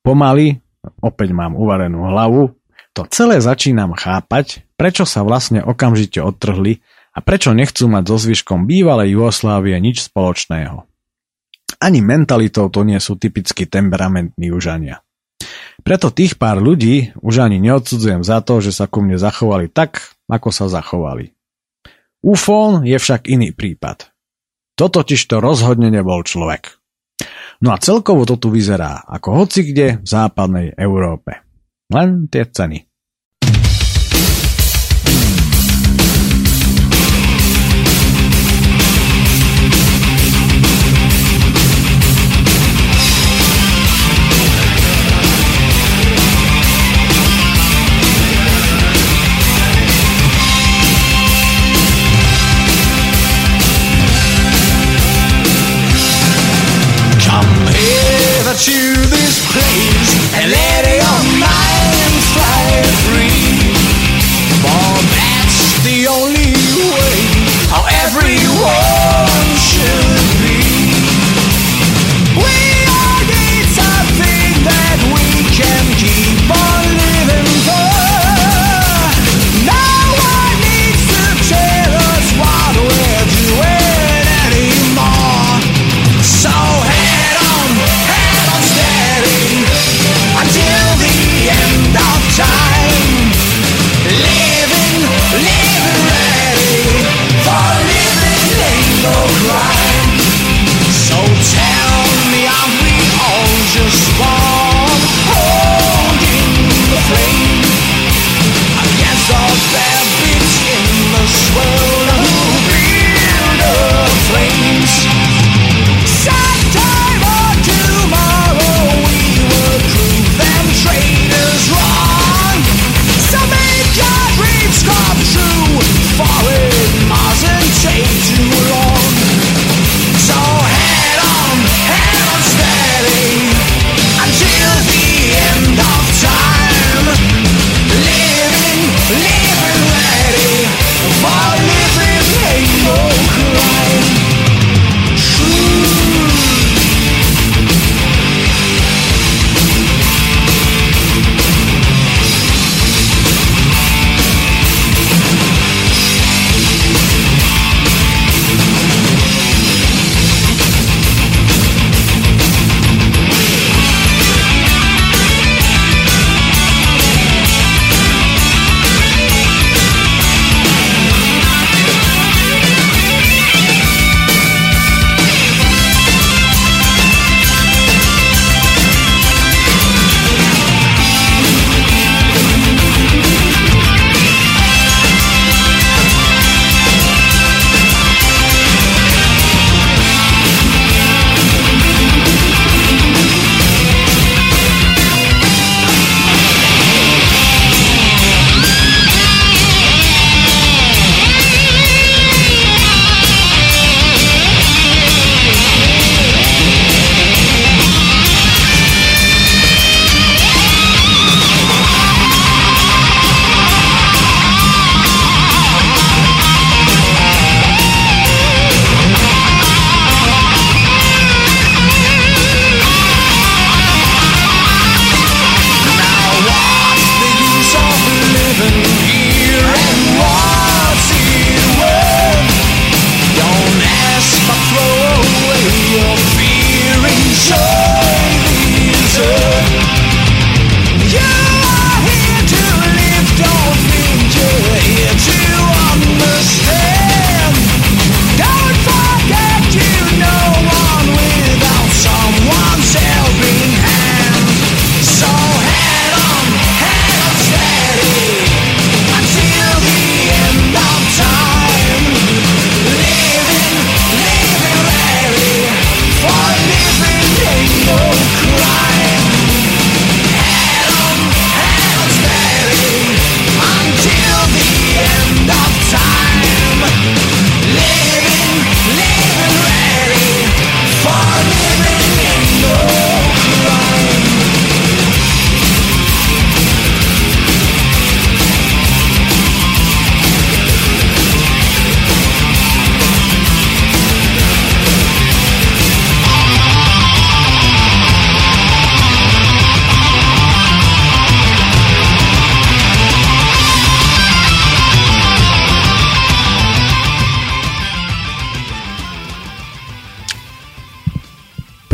S1: Pomaly, opäť mám uvarenú hlavu, to celé začínam chápať, prečo sa vlastne okamžite odtrhli a prečo nechcú mať so zvyškom bývalej Jugoslávie nič spoločného. Ani mentalitou to nie sú typicky temperamentní užania. Preto tých pár ľudí už ani neodsudzujem za to, že sa ku mne zachovali tak, ako sa zachovali. Ufón je však iný prípad. To totiž to rozhodne nebol človek. No a celkovo to tu vyzerá ako hoci kde v západnej Európe. Len tie ceny.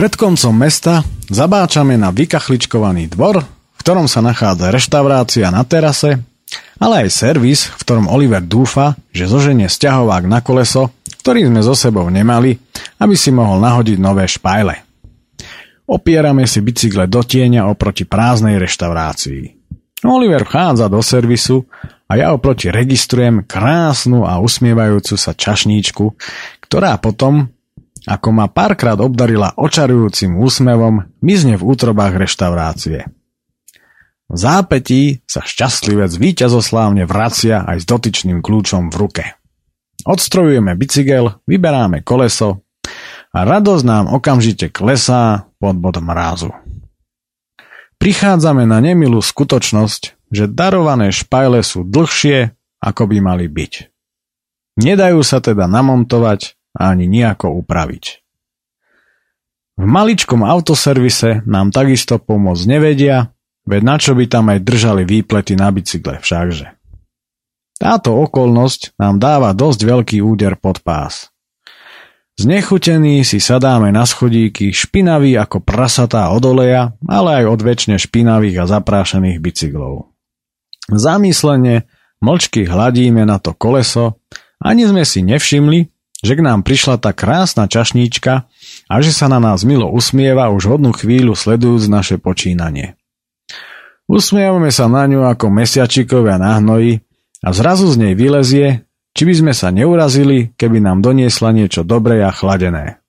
S1: Pred koncom mesta zabáčame na vykachličkovaný dvor, v ktorom sa nachádza reštaurácia na terase, ale aj servis, v ktorom Oliver dúfa, že zoženie sťahovák na koleso, ktorý sme so sebou nemali, aby si mohol nahodiť nové špajle. Opierame si bicykle do tieňa oproti prázdnej reštaurácii. Oliver vchádza do servisu a ja oproti registrujem krásnu a usmievajúcu sa čašníčku, ktorá potom, ako ma párkrát obdarila očarujúcim úsmevom, mizne v útrobách reštaurácie. V zápetí sa šťastlivec víťazoslávne vracia aj s dotyčným kľúčom v ruke. Odstrojujeme bicykel, vyberáme koleso a radosť nám okamžite klesá pod bod mrázu. Prichádzame na nemilú skutočnosť, že darované špajle sú dlhšie, ako by mali byť. Nedajú sa teda namontovať ani nejako upraviť. V maličkom autoservise nám takisto pomôcť nevedia, veď na čo by tam aj držali výplety na bicykle všakže. Táto okolnosť nám dáva dosť veľký úder pod pás. Znechutení si sadáme na schodíky, špinaví ako prasatá od oleja, ale aj od väčšine špinavých a zaprášených bicyklov. Zamyslene, mlčky hladíme na to koleso, ani sme si nevšimli, že k nám prišla tá krásna čašníčka a že sa na nás milo usmieva už hodnú chvíľu sledujúc naše počínanie. Usmievame sa na ňu ako mesiačikovia na hnoji a zrazu z nej vylezie, či by sme sa neurazili, keby nám doniesla niečo dobré a chladené.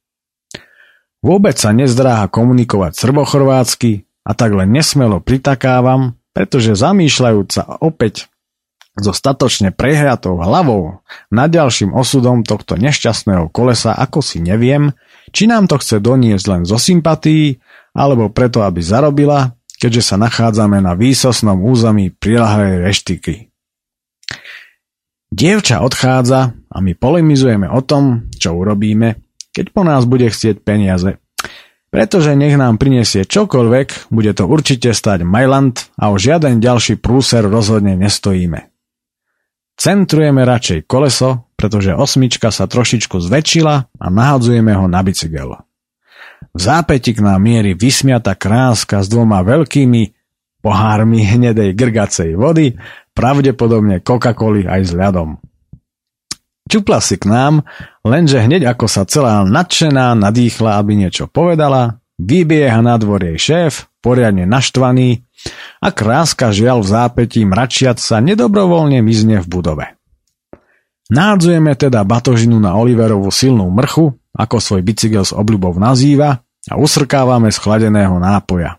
S1: Vôbec sa nezdráha komunikovať srbochorvátsky a tak len nesmelo pritakávam, pretože zamýšľajúca opäť so statočne prehratou hlavou nad ďalším osudom tohto nešťastného kolesa ako si neviem, či nám to chce doniesť len zo sympatí, alebo preto, aby zarobila, keďže sa nachádzame na výsosnom území prilahlej reštiky. Dievča odchádza a my polemizujeme o tom, čo urobíme, keď po nás bude chcieť peniaze. Pretože nech nám prinesie čokoľvek, bude to určite stať Mailand a o žiaden ďalší prúser rozhodne nestojíme. Centrujeme radšej koleso, pretože osmička sa trošičku zväčšila a nahadzujeme ho na bicykel. V zápäti k nám mierí vysmiata kráska s dvoma veľkými pohármi hnedej grgacej vody pravdepodobne Coca-Coli aj s ľadom. Čupla si k nám, lenže hneď ako sa celá nadšená nadýchla, aby niečo povedala, vybieha na dvor jej šéf, poriadne naštvaný a kráska žiaľ v zápetí mračiac sa nedobrovoľne mizne v budove. Nádzujeme teda batožinu na Oliverovú silnú mrchu, ako svoj bicykel s obľubou nazýva, a usrkávame z chladeného nápoja.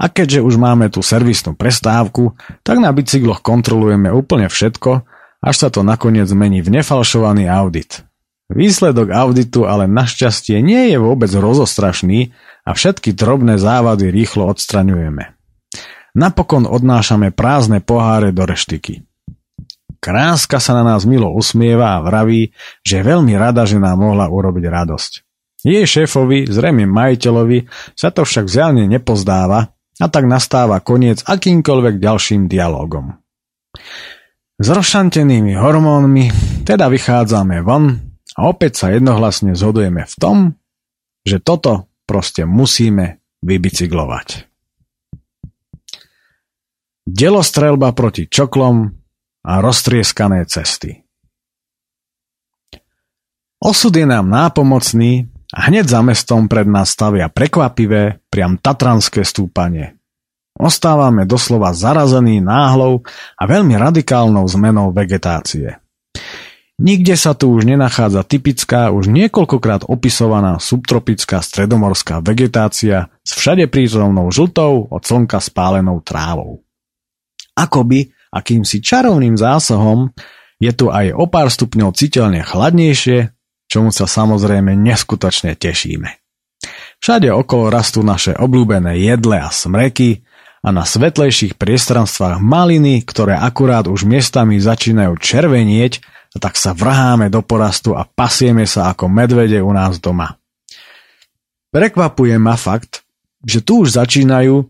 S1: A keďže už máme tú servisnú prestávku, tak na bicykloch kontrolujeme úplne všetko, až sa to nakoniec zmení v nefalšovaný audit. Výsledok auditu ale našťastie nie je vôbec rozostrašný a všetky drobné závady rýchlo odstraňujeme. Napokon odnášame prázdne poháre do reštiky. Kráska sa na nás milo usmieva a vraví, že je veľmi rada, že nám mohla urobiť radosť. Jej šéfovi, zrejme majiteľovi, sa to však vziaľne nepozdáva a tak nastáva koniec akýmkoľvek ďalším dialogom. S rozšantenými hormónmi teda vychádzame von a opäť sa jednohlasne zhodujeme v tom, že toto proste musíme vybicyklovať. Delostrelba proti čoklom a roztrieskané cesty. Osud je nám nápomocný a hneď za mestom pred nás stavia prekvapivé, priam tatranské stúpanie. Ostávame doslova zarazení náhlou a veľmi radikálnou zmenou vegetácie. Nikde sa tu už nenachádza typická, už niekoľkokrát opisovaná subtropická stredomorská vegetácia s všade prítomnou žltou od slnka spálenou trávou. Akoby akýmsi čarovným zásahom je tu aj o pár stupňov citeľne chladnejšie čomu sa samozrejme neskutočne tešíme. Všade okolo rastú naše obľúbené jedle a smreky a na svetlejších priestranstvách maliny, ktoré akurát už miestami začínajú červenieť, tak sa vrháme do porastu a pasieme sa ako medvede u nás doma. Prekvapuje ma fakt, že tu už začínajú,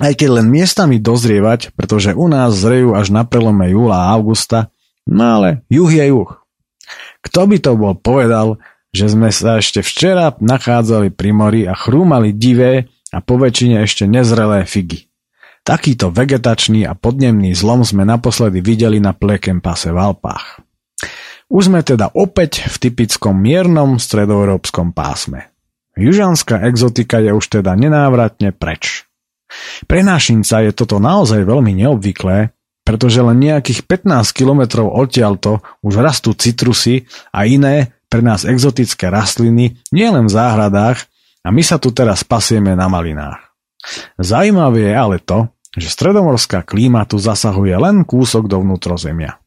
S1: aj keď len miestami dozrievať, pretože u nás zrejú až na prelome júla a augusta, no ale juh je juh. Kto by to bol povedal, že sme sa ešte včera nachádzali pri mori a chrúmali divé a po väčšine ešte nezrelé figy. Takýto vegetačný a podnemný zlom sme naposledy videli na plekem pase v Alpách. Už sme teda opäť v typickom miernom stredoeurópskom pásme. Južanská exotika je už teda nenávratne preč. Pre našinca je toto naozaj veľmi neobvyklé, pretože len nejakých 15 kilometrov odtiaľto už rastú citrusy a iné pre nás exotické rastliny nielen v záhradách a my sa tu teraz pasieme na malinách. Zajímavé je ale to, že stredomorská klíma tu zasahuje len kúsok do vnútrozemia.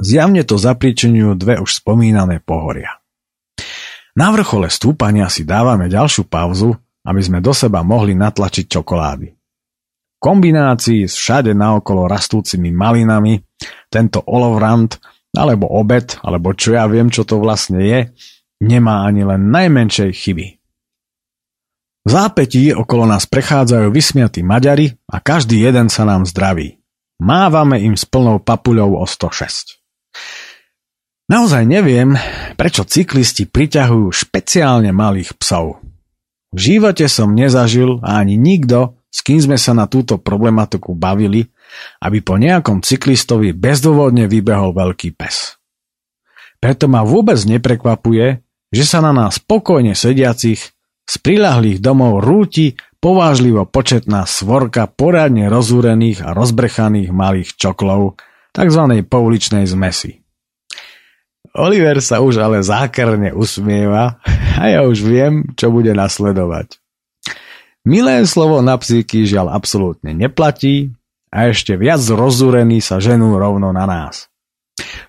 S1: Zjavne to zapričenujú dve už spomínané pohoria. Na vrchole stúpania si dávame ďalšiu pauzu, aby sme do seba mohli natlačiť čokolády. V kombinácii s všade naokolo rastúcimi malinami tento olovrant alebo obed, alebo čo ja viem, čo to vlastne je, nemá ani len najmenšej chyby. V zápetí okolo nás prechádzajú vysmiatí Maďari a každý jeden sa nám zdraví. Mávame im s plnou papuľou o 106. Naozaj neviem, prečo cyklisti priťahujú špeciálne malých psov. V živote som nezažil a ani nikto, s kým sme sa na túto problematiku bavili, aby po nejakom cyklistovi bezdôvodne vybehol veľký pes. Preto ma vôbec neprekvapuje, že sa na nás spokojne sediacich z prilahlých domov rúti povážlivo početná svorka poradne rozúrených a rozbrechaných malých čoklov, tzv. pouličnej zmesi. Oliver sa už ale zákerne usmieva a ja už viem, čo bude nasledovať. Milé slovo na psíky žiaľ absolútne neplatí a ešte viac rozúrení sa ženú rovno na nás.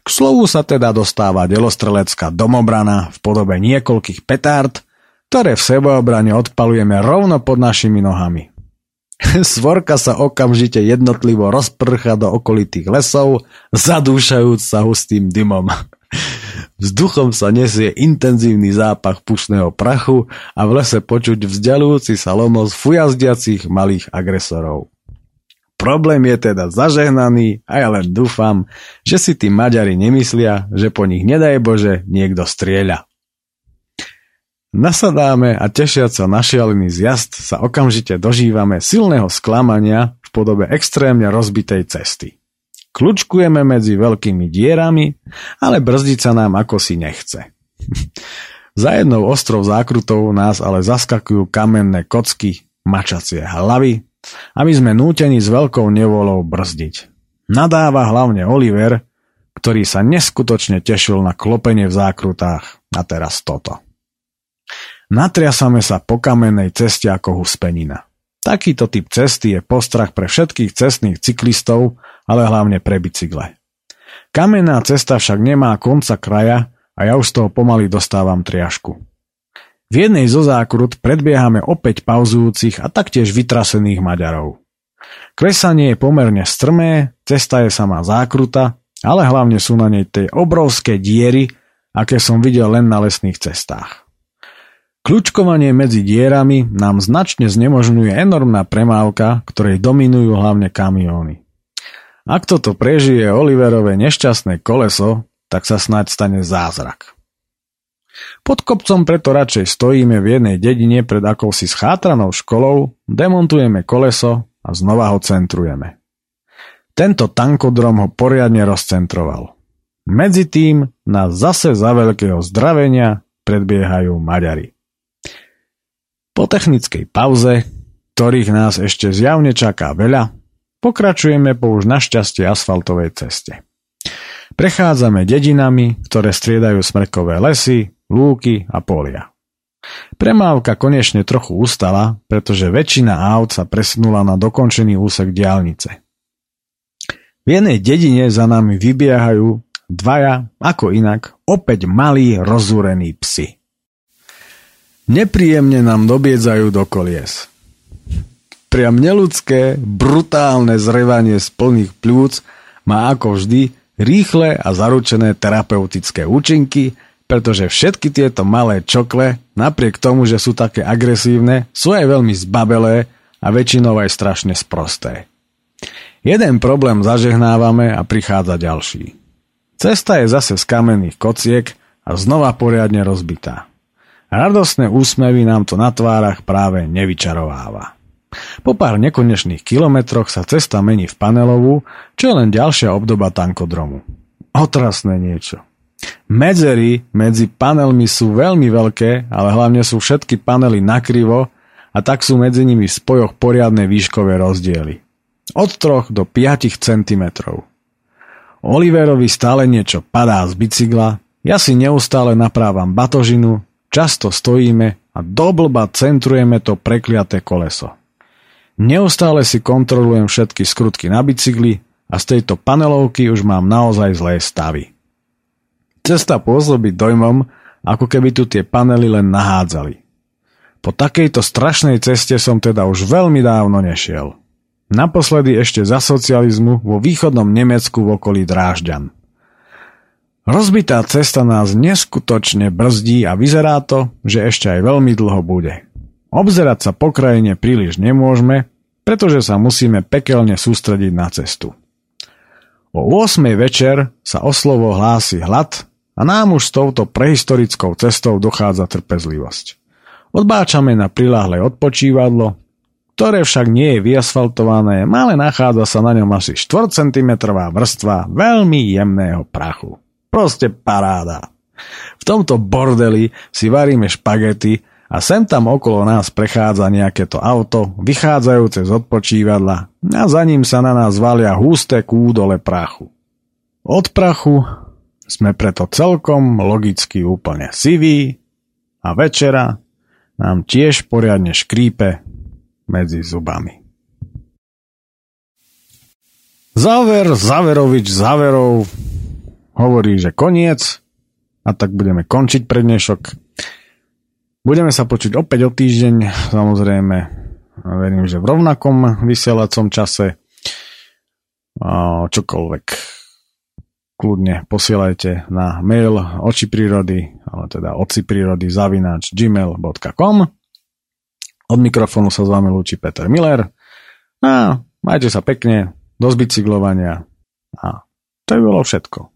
S1: K slovu sa teda dostáva delostrelecká domobrana v podobe niekoľkých petárd, ktoré v sebeobrane odpalujeme rovno pod našimi nohami. Svorka sa okamžite jednotlivo rozprcha do okolitých lesov, zadúšajúc sa hustým dymom. Vzduchom sa nesie intenzívny zápach pušného prachu a v lese počuť vzdialujúci sa lomos fujazdiacich malých agresorov. Problém je teda zažehnaný a ja len dúfam, že si tí Maďari nemyslia, že po nich nedaj Bože niekto strieľa. Nasadáme a tešiac sa na šialený zjazd sa okamžite dožívame silného sklamania v podobe extrémne rozbitej cesty. Kľúčkujeme medzi veľkými dierami, ale brzdiť sa nám ako si nechce. Za jednou ostrov zákrutou nás ale zaskakujú kamenné kocky, mačacie hlavy a sme nútení s veľkou nevolou brzdiť. Nadáva hlavne Oliver, ktorý sa neskutočne tešil na klopenie v zákrutách a teraz toto. Natriasame sa po kamennej ceste ako huspenina. Takýto typ cesty je postrach pre všetkých cestných cyklistov, ale hlavne pre bicykle. Kamenná cesta však nemá konca kraja a ja už z toho pomaly dostávam triašku. V jednej zo zákrut predbiehame opäť pauzujúcich a taktiež vytrasených Maďarov. Klesanie je pomerne strmé, cesta je sama zákruta, ale hlavne sú na nej tie obrovské diery, aké som videl len na lesných cestách. Kľúčkovanie medzi dierami nám značne znemožňuje enormná premávka, ktorej dominujú hlavne kamióny. Ak toto prežije Oliverové nešťastné koleso, tak sa snáď stane zázrak. Pod kopcom preto radšej stojíme v jednej dedine pred akousi schátranou školou, demontujeme koleso a znova ho centrujeme. Tento tankodrom ho poriadne rozcentroval. Medzi tým nás zase za veľkého zdravenia predbiehajú Maďari. Po technickej pauze, ktorých nás ešte zjavne čaká veľa, pokračujeme po už našťastie asfaltovej ceste. Prechádzame dedinami, ktoré striedajú smrkové lesy, lúky a polia. Premávka konečne trochu ustala, pretože väčšina aut sa presunula na dokončený úsek diálnice. V jednej dedine za nami vybiehajú dvaja, ako inak, opäť malí rozúrení psi. Nepríjemne nám dobiedzajú do kolies. Priam neludské, brutálne zrevanie z plných pľúc má ako vždy rýchle a zaručené terapeutické účinky, pretože všetky tieto malé čokle, napriek tomu, že sú také agresívne, sú aj veľmi zbabelé a väčšinou aj strašne sprosté. Jeden problém zažehnávame a prichádza ďalší. Cesta je zase z kamenných kociek a znova poriadne rozbitá. Radostné úsmevy nám to na tvárach práve nevyčarováva. Po pár nekonečných kilometroch sa cesta mení v panelovú, čo je len ďalšia obdoba tankodromu. Otrasné niečo. Medzery medzi panelmi sú veľmi veľké, ale hlavne sú všetky panely nakrivo a tak sú medzi nimi v spojoch poriadne výškové rozdiely. Od 3 do 5 cm. Oliverovi stále niečo padá z bicykla, ja si neustále naprávam batožinu, často stojíme a doblba centrujeme to prekliaté koleso. Neustále si kontrolujem všetky skrutky na bicykli a z tejto panelovky už mám naozaj zlé stavy. Cesta pôsobí dojmom, ako keby tu tie panely len nahádzali. Po takejto strašnej ceste som teda už veľmi dávno nešiel. Naposledy ešte za socializmu vo východnom Nemecku v okolí Drážďan. Rozbitá cesta nás neskutočne brzdí a vyzerá to, že ešte aj veľmi dlho bude. Obzerať sa po krajine príliš nemôžeme, pretože sa musíme pekelne sústrediť na cestu. O 8. večer sa oslovo hlási hlad a nám už s touto prehistorickou cestou dochádza trpezlivosť. Odbáčame na priláhle odpočívadlo, ktoré však nie je vyasfaltované, ale nachádza sa na ňom asi 4 cm vrstva veľmi jemného prachu. Proste paráda. V tomto bordeli si varíme špagety a sem tam okolo nás prechádza nejaké to auto, vychádzajúce z odpočívadla a za ním sa na nás valia husté kúdole prachu. Od prachu sme preto celkom logicky úplne siví a večera nám tiež poriadne škrípe medzi zubami. Záver, Záverovič, Záverov hovorí, že koniec a tak budeme končiť prednešok. Budeme sa počuť opäť o týždeň, samozrejme, verím, že v rovnakom vysielacom čase. Čokoľvek kľudne posielajte na mail oči prírody, ale teda oci prírody zavinač gmail.com Od mikrofónu sa s vami lúči Peter Miller a majte sa pekne, do zbicyklovania a to je bolo všetko.